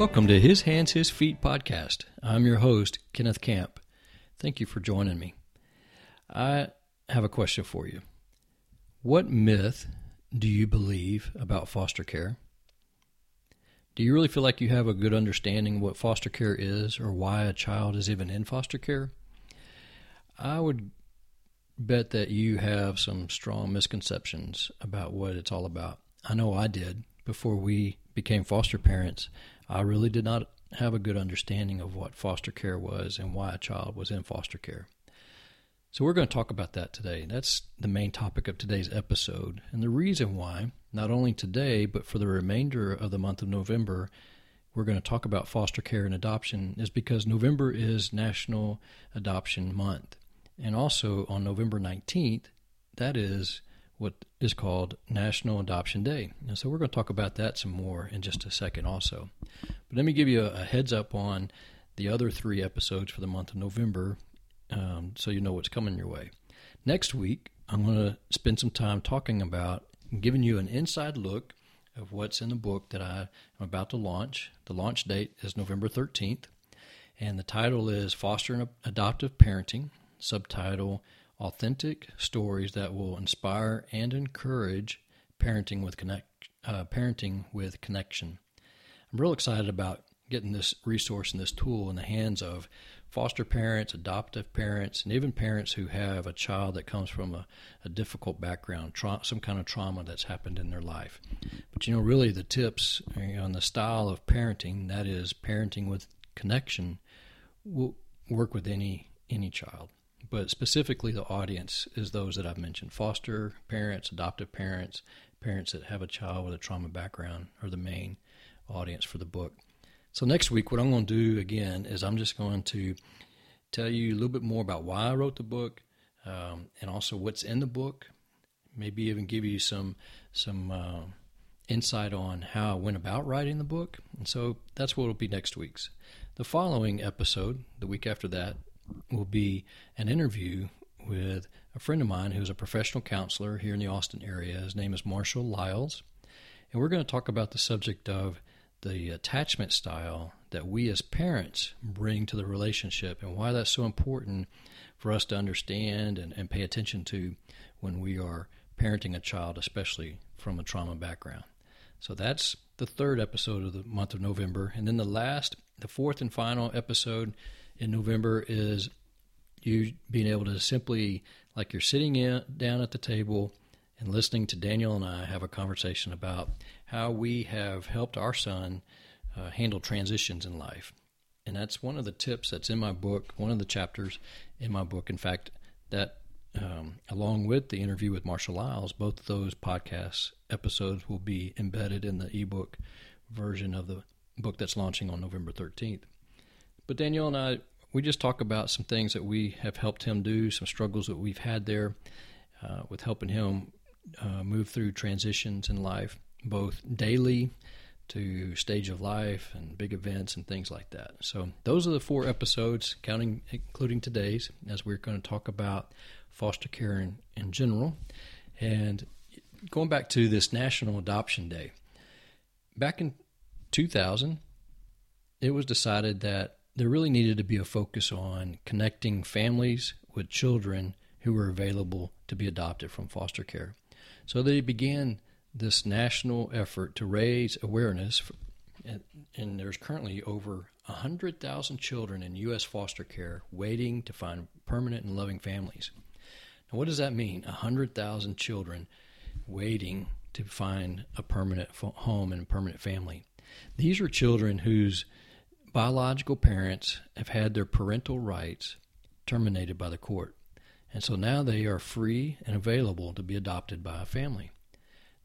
Welcome to His Hands, His Feet podcast. I'm your host, Kenneth Camp. Thank you for joining me. I have a question for you. What myth do you believe about foster care? Do you really feel like you have a good understanding of what foster care is or why a child is even in foster care? I would bet that you have some strong misconceptions about what it's all about. I know I did before we became foster parents. I really did not have a good understanding of what foster care was and why a child was in foster care. So, we're going to talk about that today. That's the main topic of today's episode. And the reason why, not only today, but for the remainder of the month of November, we're going to talk about foster care and adoption is because November is National Adoption Month. And also on November 19th, that is what is called National Adoption Day. And so we're going to talk about that some more in just a second also. But let me give you a, a heads up on the other three episodes for the month of November um, so you know what's coming your way. Next week, I'm going to spend some time talking about giving you an inside look of what's in the book that I am about to launch. The launch date is November 13th, and the title is Foster and Adoptive Parenting, subtitle authentic stories that will inspire and encourage parenting with connect uh, parenting with connection. I'm real excited about getting this resource and this tool in the hands of foster parents, adoptive parents, and even parents who have a child that comes from a, a difficult background, tra- some kind of trauma that's happened in their life. But you know, really, the tips on the style of parenting, that is, parenting with connection, will work with any any child but specifically the audience is those that I've mentioned foster parents, adoptive parents, parents that have a child with a trauma background are the main audience for the book. So, next week, what I'm going to do again is I'm just going to tell you a little bit more about why I wrote the book um, and also what's in the book. Maybe even give you some some uh, insight on how I went about writing the book. And so that's what will be next week's. The following episode, the week after that, will be an interview with a friend of mine who's a professional counselor here in the Austin area. His name is Marshall Lyles. And we're going to talk about the subject of the attachment style that we as parents bring to the relationship and why that's so important for us to understand and, and pay attention to when we are parenting a child, especially from a trauma background. So that's the third episode of the month of November. And then the last, the fourth and final episode in November is you being able to simply, like you're sitting in, down at the table and listening to Daniel and I have a conversation about how we have helped our son uh, handle transitions in life. And that's one of the tips that's in my book, one of the chapters in my book. In fact, that um, along with the interview with Marshall Lyles, both those podcast episodes will be embedded in the ebook version of the book that's launching on November 13th. But Daniel and I, we just talk about some things that we have helped him do, some struggles that we've had there uh, with helping him uh, move through transitions in life, both daily to stage of life and big events and things like that. So those are the four episodes, counting including today's, as we're going to talk about foster care in, in general. And going back to this National Adoption Day, back in 2000, it was decided that there really needed to be a focus on connecting families with children who were available to be adopted from foster care. So they began this national effort to raise awareness, and, and there's currently over 100,000 children in U.S. foster care waiting to find permanent and loving families. Now, what does that mean? 100,000 children waiting to find a permanent home and a permanent family. These are children whose biological parents have had their parental rights terminated by the court. And so now they are free and available to be adopted by a family.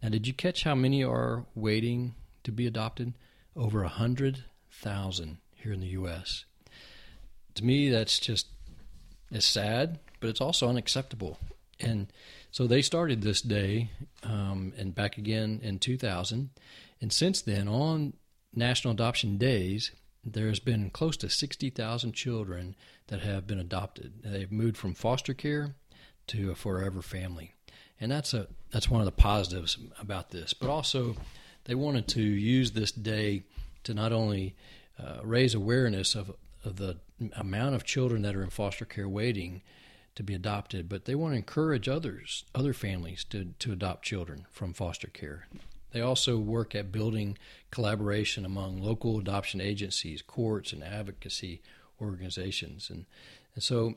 Now, did you catch how many are waiting to be adopted? Over a 100,000 here in the U.S. To me, that's just it's sad, but it's also unacceptable. And so they started this day um, and back again in 2000. And since then, on National Adoption Days, there's been close to 60,000 children that have been adopted. They've moved from foster care to a forever family. And that's a that's one of the positives about this. But also they wanted to use this day to not only uh, raise awareness of, of the amount of children that are in foster care waiting to be adopted, but they want to encourage others, other families, to, to adopt children from foster care. They also work at building collaboration among local adoption agencies, courts, and advocacy organizations. And, and so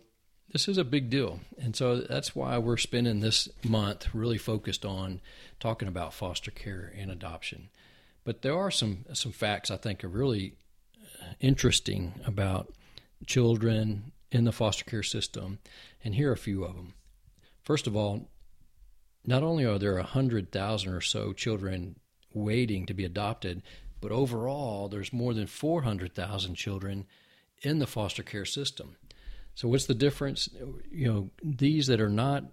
this is a big deal. And so that's why we're spending this month really focused on talking about foster care and adoption. But there are some, some facts I think are really uh, interesting about children in the foster care system. And here are a few of them. First of all, not only are there 100,000 or so children waiting to be adopted, but overall there's more than 400,000 children in the foster care system. So what's the difference? You know, these that are not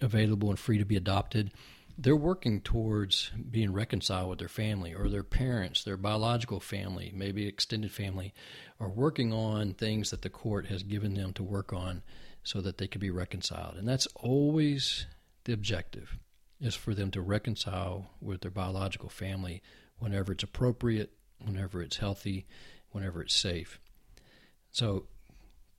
available and free to be adopted, they're working towards being reconciled with their family or their parents, their biological family, maybe extended family, are working on things that the court has given them to work on so that they can be reconciled. And that's always the objective is for them to reconcile with their biological family whenever it's appropriate, whenever it's healthy, whenever it's safe. So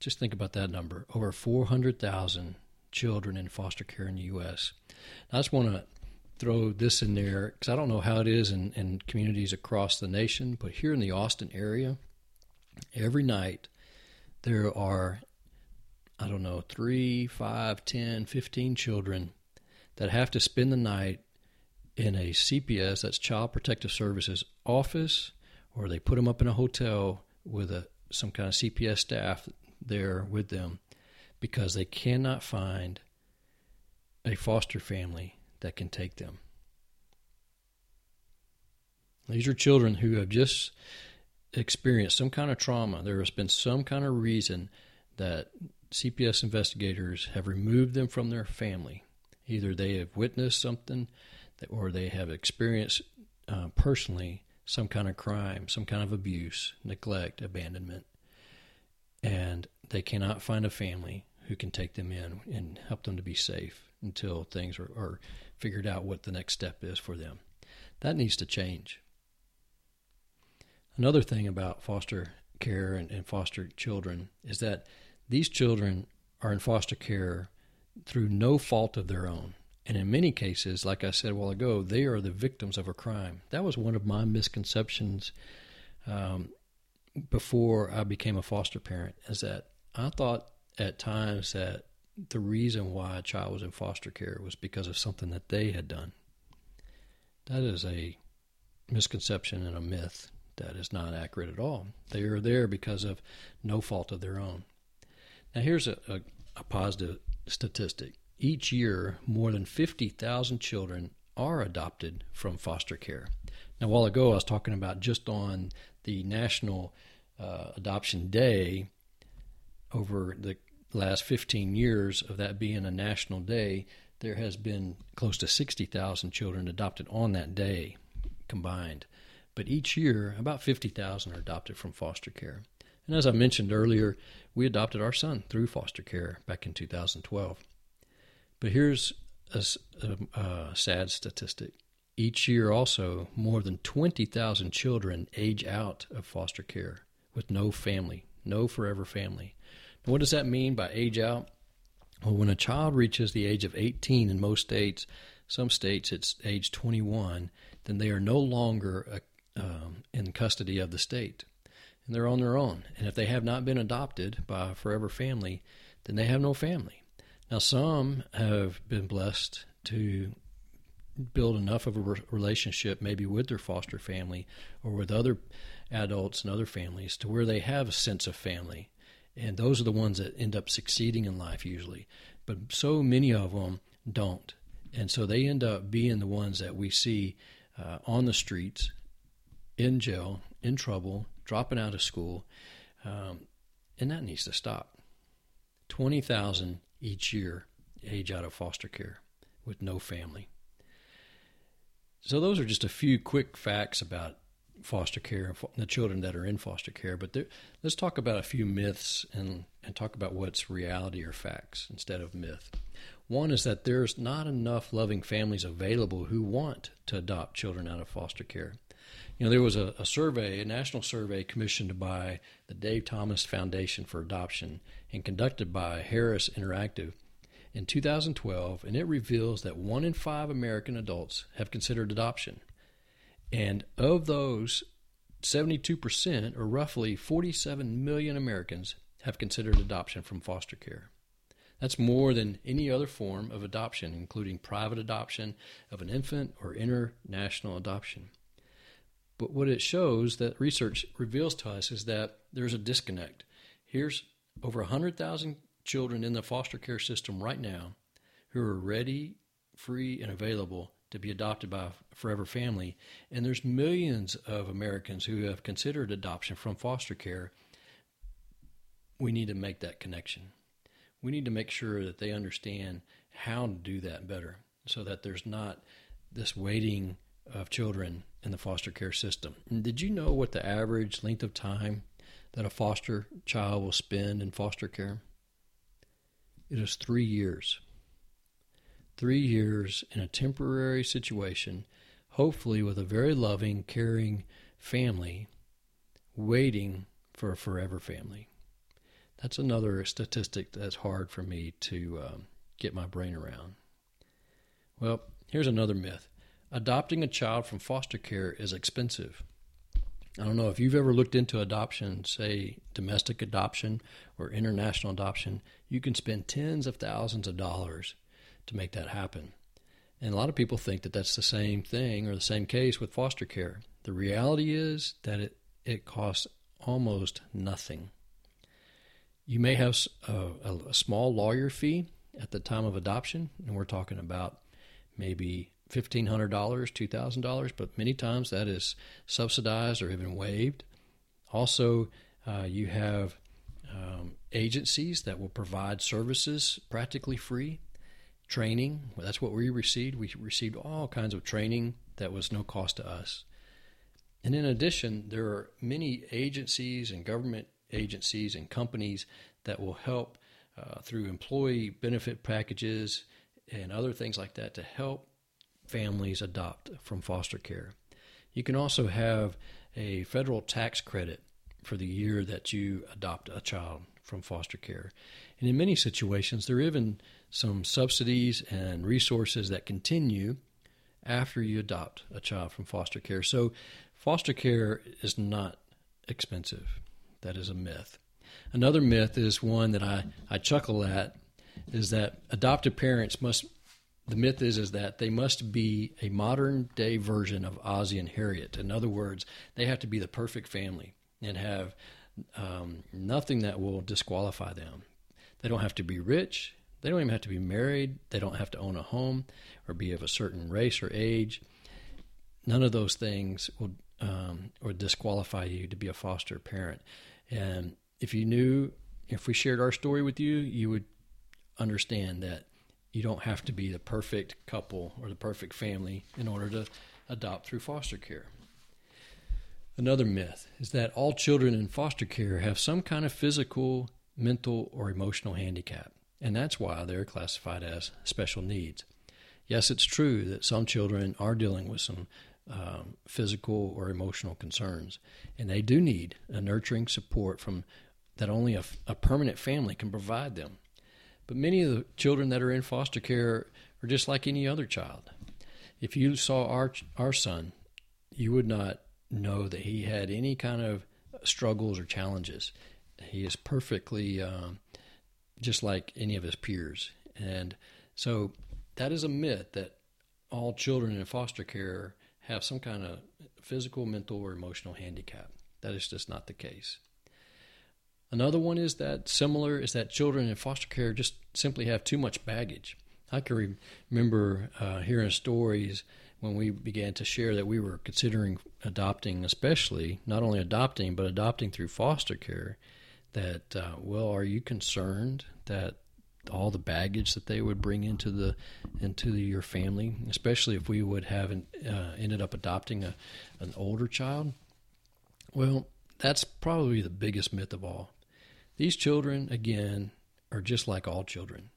just think about that number over 400,000 children in foster care in the U.S. I just want to throw this in there because I don't know how it is in, in communities across the nation, but here in the Austin area, every night there are, I don't know, three, five, ten, fifteen children that have to spend the night in a CPS, that's Child Protective Services office, or they put them up in a hotel with a some kind of CPS staff there with them because they cannot find a foster family that can take them. These are children who have just experienced some kind of trauma. There has been some kind of reason that CPS investigators have removed them from their family. Either they have witnessed something or they have experienced uh, personally some kind of crime, some kind of abuse, neglect, abandonment and they cannot find a family who can take them in and help them to be safe until things are, are figured out what the next step is for them. That needs to change. Another thing about foster care and, and foster children is that these children are in foster care through no fault of their own. And in many cases, like I said a while ago, they are the victims of a crime. That was one of my misconceptions um, before I became a foster parent is that I thought at times that the reason why a child was in foster care was because of something that they had done. That is a misconception and a myth that is not accurate at all. They are there because of no fault of their own. Now, here's a, a, a positive statistic. Each year, more than 50,000 children are adopted from foster care. Now, a while ago, I was talking about just on the National uh, Adoption Day over the last 15 years of that being a national day, there has been close to 60,000 children adopted on that day combined. But each year, about 50,000 are adopted from foster care. And as I mentioned earlier, we adopted our son through foster care back in 2012. But here's a, a, a sad statistic. Each year, also, more than 20,000 children age out of foster care with no family, no forever family. Now, what does that mean by age out? Well, when a child reaches the age of 18 in most states, some states it's age 21, then they are no longer uh, um, in custody of the state. And they're on their own. And if they have not been adopted by a forever family, then they have no family. Now, some have been blessed to build enough of a re- relationship, maybe with their foster family or with other adults and other families, to where they have a sense of family. And those are the ones that end up succeeding in life usually. But so many of them don't. And so they end up being the ones that we see uh, on the streets, in jail, in trouble, dropping out of school. Um, and that needs to stop. 20,000 each year age out of foster care with no family. So those are just a few quick facts about foster care and the children that are in foster care. But there, let's talk about a few myths and, and talk about what's reality or facts instead of myth. One is that there's not enough loving families available who want to adopt children out of foster care. You know, there was a, a, survey, a national survey commissioned by the Dave Thomas Foundation for Adoption and conducted by Harris Interactive in 2012, and it reveals that one in five American adults have considered adoption. And of those, 72%, or roughly 47 million Americans, have considered adoption from foster care. That's more than any other form of adoption, including private adoption of an infant or international adoption. But what it shows that research reveals to us is that there's a disconnect. Here's over 100,000 children in the foster care system right now who are ready, free, and available to be adopted by a forever family. And there's millions of Americans who have considered adoption from foster care. We need to make that connection. We need to make sure that they understand how to do that better so that there's not this waiting of children in the foster care system. Did you know what the average length of time that a foster child will spend in foster care? It is three years three years in a temporary situation, hopefully with a very loving, caring family, waiting for a forever family. That's another statistic that's hard for me to um, get my brain around. Well, here's another myth adopting a child from foster care is expensive. I don't know if you've ever looked into adoption, say domestic adoption or international adoption, you can spend tens of thousands of dollars to make that happen. And a lot of people think that that's the same thing or the same case with foster care. The reality is that it, it costs almost nothing. You may have a, a, small lawyer fee at the time of adoption, and we're talking about maybe $1,500, $2,000, but many times that is subsidized or even waived. Also, uh, you have um, agencies that will provide services practically free training. That's what we received. We received all kinds of training that was no cost to us. And in addition, there are many agencies and government agencies and companies that will help uh, through employee benefit packages and other things like that to help families adopt from foster care. You can also have a federal tax credit for the year that you adopt a child from foster care. And in many situations, there are even some subsidies and resources that continue after you adopt a child from foster care. So, foster care is not expensive. That is a myth. Another myth is one that I, I chuckle at is that adoptive parents must the myth is is that they must be a modern day version of Ozzie and Harriet. In other words, they have to be the perfect family and have um, nothing that will disqualify them. They don't have to be rich. They don't even have to be married. They don't have to own a home or be of a certain race or age. None of those things will um, or disqualify you to be a foster parent. And if you knew, if we shared our story with you, you would understand that you don't have to be the perfect couple or the perfect family in order to adopt through foster care. Another myth is that all children in foster care have some kind of physical, mental, or emotional handicap, and that's why they're classified as special needs. Yes, it's true that some children are dealing with some um, physical or emotional concerns, and they do need a nurturing support from that only a, a permanent family can provide them. But many of the children that are in foster care are just like any other child. If you saw our our son, you would not know that he had any kind of struggles or challenges. He is perfectly um, just like any of his peers. And so that is a myth that all children in foster care have some kind of physical, mental, or emotional handicap. That is just not the case. Another one is that similar is that children in foster care just simply have too much baggage. I can re- remember uh, hearing stories when we began to share that we were considering adopting, especially not only adopting, but adopting through foster care, that, uh, well, are you concerned that all the baggage that they would bring into the into the, your family, especially if we would have an, uh, ended up adopting a, an older child? Well, that's probably the biggest myth of all. These children, again, are just like all children.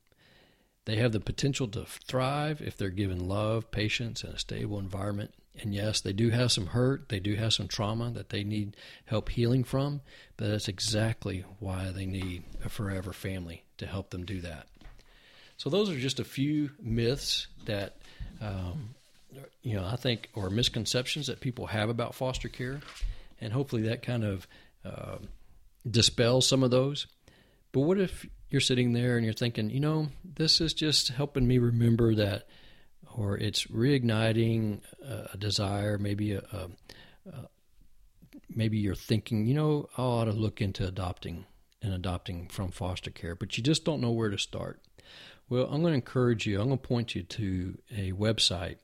They have the potential to thrive if they're given love, patience, and a stable environment. And yes, they do have some hurt, they do have some trauma that they need help healing from, but that's exactly why they need a forever family to help them do that. So, those are just a few myths that, um, you know, I think, or misconceptions that people have about foster care. And hopefully that kind of uh, dispels some of those. But what if you're sitting there and you're thinking, you know, this is just helping me remember that or it's reigniting a, desire, maybe a, a, a, maybe you're thinking, you know, I ought to look into adopting and adopting from foster care, but you just don't know where to start. Well, I'm going to encourage you. I'm going to point you to a website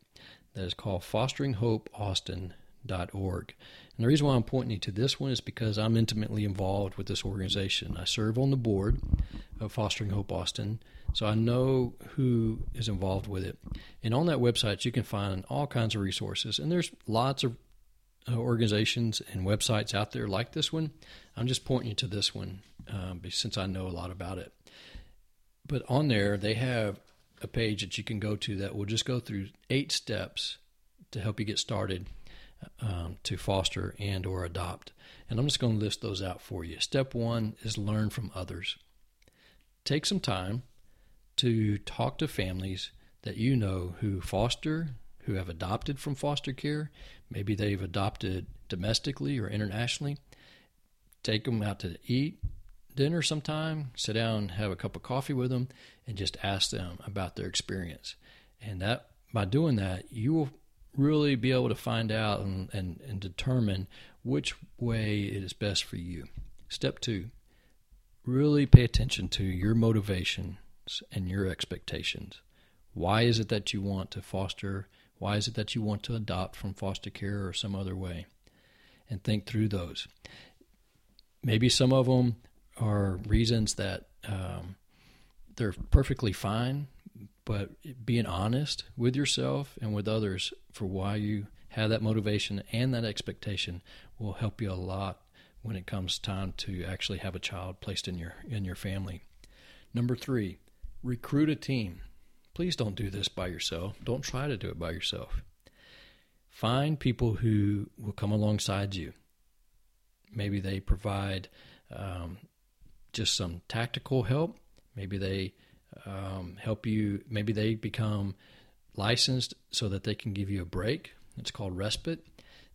that is called FosteringHopeAustin.org. And the reason why I'm pointing you to this one is because I'm intimately involved with this organization. I serve on the board of Fostering Hope Austin, so I know who is involved with it. And on that website, you can find all kinds of resources. And there's lots of uh, organizations and websites out there like this one. I'm just pointing you to this one um, since I know a lot about it. But on there, they have a page that you can go to that will just go through eight steps to help you get started um, to foster and or adopt. And I'm just going to list those out for you. Step one is learn from others. Take some time to talk to families that you know who foster, who have adopted from foster care. Maybe they've adopted domestically or internationally. Take them out to eat dinner sometime, sit down, have a cup of coffee with them, and just ask them about their experience. And that by doing that, you will really be able to find out and, and, and determine which way it is best for you. Step two, really pay attention to your motivations and your expectations. Why is it that you want to foster? Why is it that you want to adopt from foster care or some other way? And think through those. Maybe some of them are reasons that um, they're perfectly fine, but being honest with yourself and with others for why you have that motivation and that expectation will help you a lot when it comes time to actually have a child placed in your in your family. Number 3, recruit a team. Please don't do this by yourself. Don't try to do it by yourself. Find people who will come alongside you. Maybe they provide um, just some tactical help. Maybe they um, help you. Maybe they become licensed so that they can give you a break. It's called respite.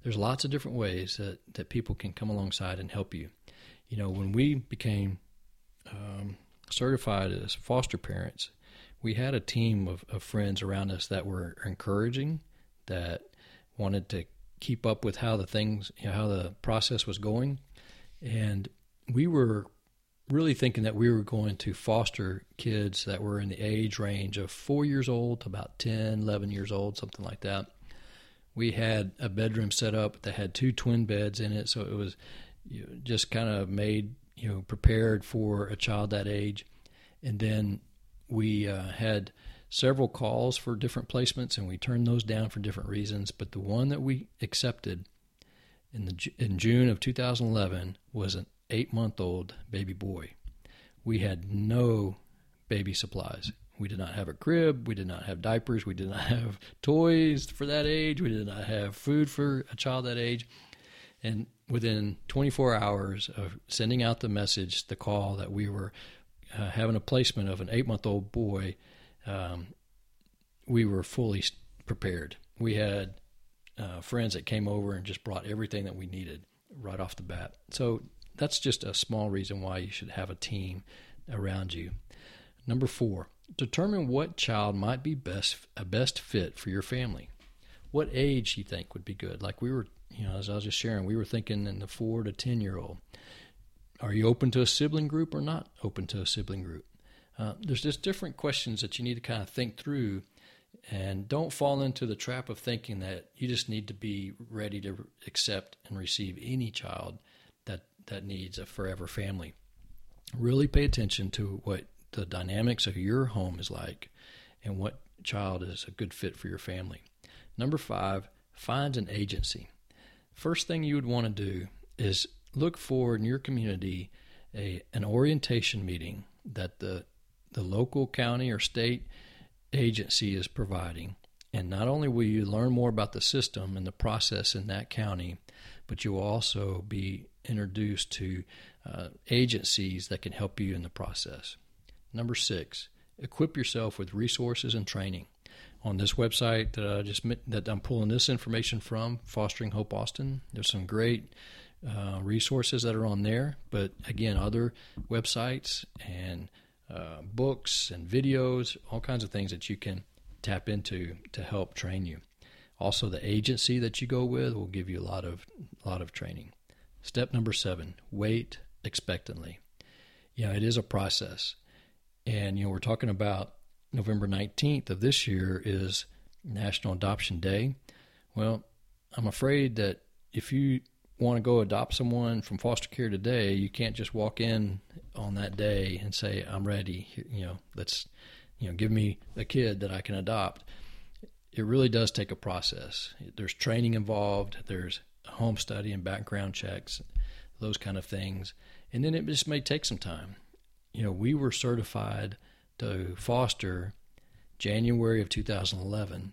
There's lots of different ways that, that people can come alongside and help you. You know, when we became um, certified as foster parents, we had a team of, of friends around us that were encouraging, that wanted to keep up with how the things, you know, how the process was going, and we were really thinking that we were going to foster kids that were in the age range of four years old to about 10, 11 years old, something like that. We had a bedroom set up that had two twin beds in it, so it was you know, just kind of made you know prepared for a child that age. And then we uh, had several calls for different placements, and we turned those down for different reasons. But the one that we accepted in the in June of 2011 was an eight month old baby boy. We had no baby supplies. We did not have a crib. We did not have diapers. We did not have toys for that age. We did not have food for a child that age. And within 24 hours of sending out the message, the call that we were uh, having a placement of an eight month old boy, um, we were fully prepared. We had uh, friends that came over and just brought everything that we needed right off the bat. So that's just a small reason why you should have a team around you. Number four, determine what child might be best a best fit for your family. What age you think would be good? Like we were, you know, as I was just sharing, we were thinking in the four to ten year old. Are you open to a sibling group or not open to a sibling group? Uh, there's just different questions that you need to kind of think through, and don't fall into the trap of thinking that you just need to be ready to accept and receive any child that needs a forever family. Really pay attention to what the dynamics of your home is like and what child is a good fit for your family. Number five, find an agency. First thing you would want to do is look for in your community a an orientation meeting that the the local county or state agency is providing And not only will you learn more about the system and the process in that county, but you will also be introduced to uh, agencies that can help you in the process. Number six, equip yourself with resources and training. On this website that I just that I'm pulling this information from, Fostering Hope Austin, there's some great uh, resources that are on there. But again, other websites and uh, books and videos, all kinds of things that you can tap into to help train you. Also, the agency that you go with will give you a lot of lot of training. Step number seven: wait expectantly. Yeah, it is a process, and you know we're talking about November nineteenth of this year is National Adoption Day. Well, I'm afraid that if you want to go adopt someone from foster care today, you can't just walk in on that day and say, "I'm ready." You know, let's you know, give me a kid that I can adopt. It really does take a process. There's training involved. There's home study and background checks, those kind of things, and then it just may take some time. You know, we were certified to foster January of 2011.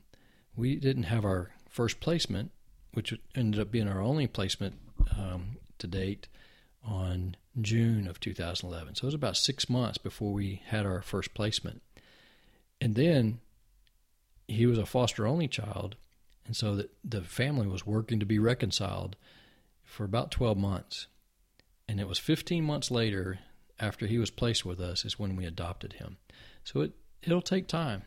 We didn't have our first placement which ended up being our only placement um, to date on June of 2011. So it was about six months before we had our first placement. And then he was a foster only child. And so the, the family was working to be reconciled for about 12 months. And it was 15 months later, after he was placed with us, is when we adopted him. So it, it'll take time,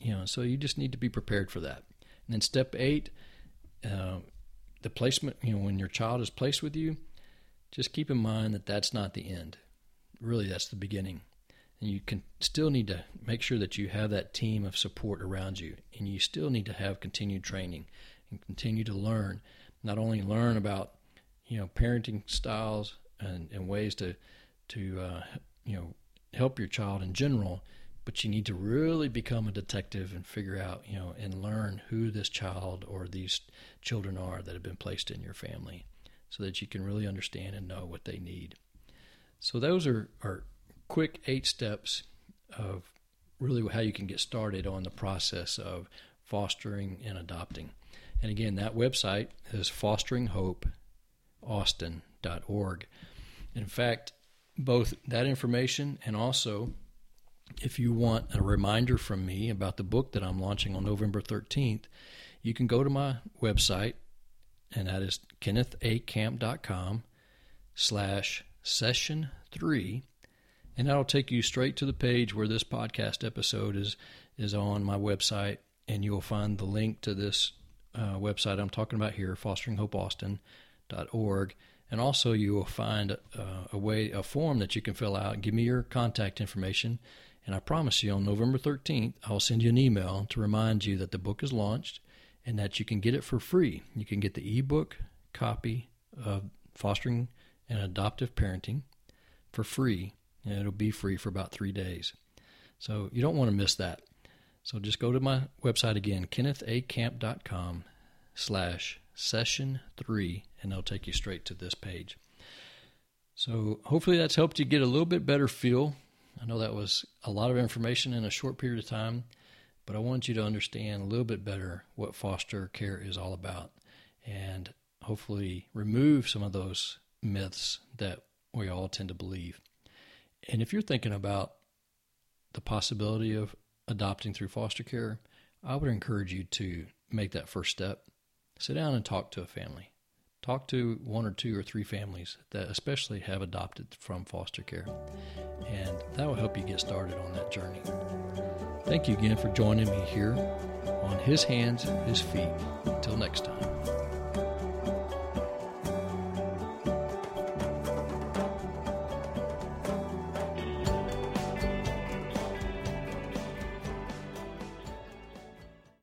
you know, so you just need to be prepared for that. And then step eight, uh, the placement, you know, when your child is placed with you, just keep in mind that that's not the end. Really, that's the beginning. You can still need to make sure that you have that team of support around you. And you still need to have continued training and continue to learn. Not only learn about, you know, parenting styles and, and ways to, to uh, you know, help your child in general, but you need to really become a detective and figure out, you know, and learn who this child or these children are that have been placed in your family so that you can really understand and know what they need. So those are, are quick eight steps of really how you can get started on the process of fostering and adopting. And again, that website is fosteringhopeaustin.org. In fact, both that information and also if you want a reminder from me about the book that I'm launching on November 13th, you can go to my website, and that is kennethacamp.com slash session three, and that'll take you straight to the page where this podcast episode is is on my website, and you'll find the link to this uh, website I'm talking about here, fosteringhopeaustin.org. And also, you will find uh, a way, a form that you can fill out. Give me your contact information, and I promise you, on November 13th, I'll send you an email to remind you that the book is launched and that you can get it for free. You can get the ebook copy of Fostering and Adoptive Parenting for free, and it'll be free for about three days. So you don't want to miss that. So just go to my website again, kennethacamp.com slash session three, and they'll take you straight to this page. So hopefully that's helped you get a little bit better feel I know that was a lot of information in a short period of time, but I want you to understand a little bit better what foster care is all about and hopefully remove some of those myths that we all tend to believe. And if you're thinking about the possibility of adopting through foster care, I would encourage you to make that first step. Sit down and talk to a family. Talk to one or two or three families that especially have adopted from foster care, and that will help you get started on that journey. Thank you again for joining me here on His Hands, His Feet. Until next time.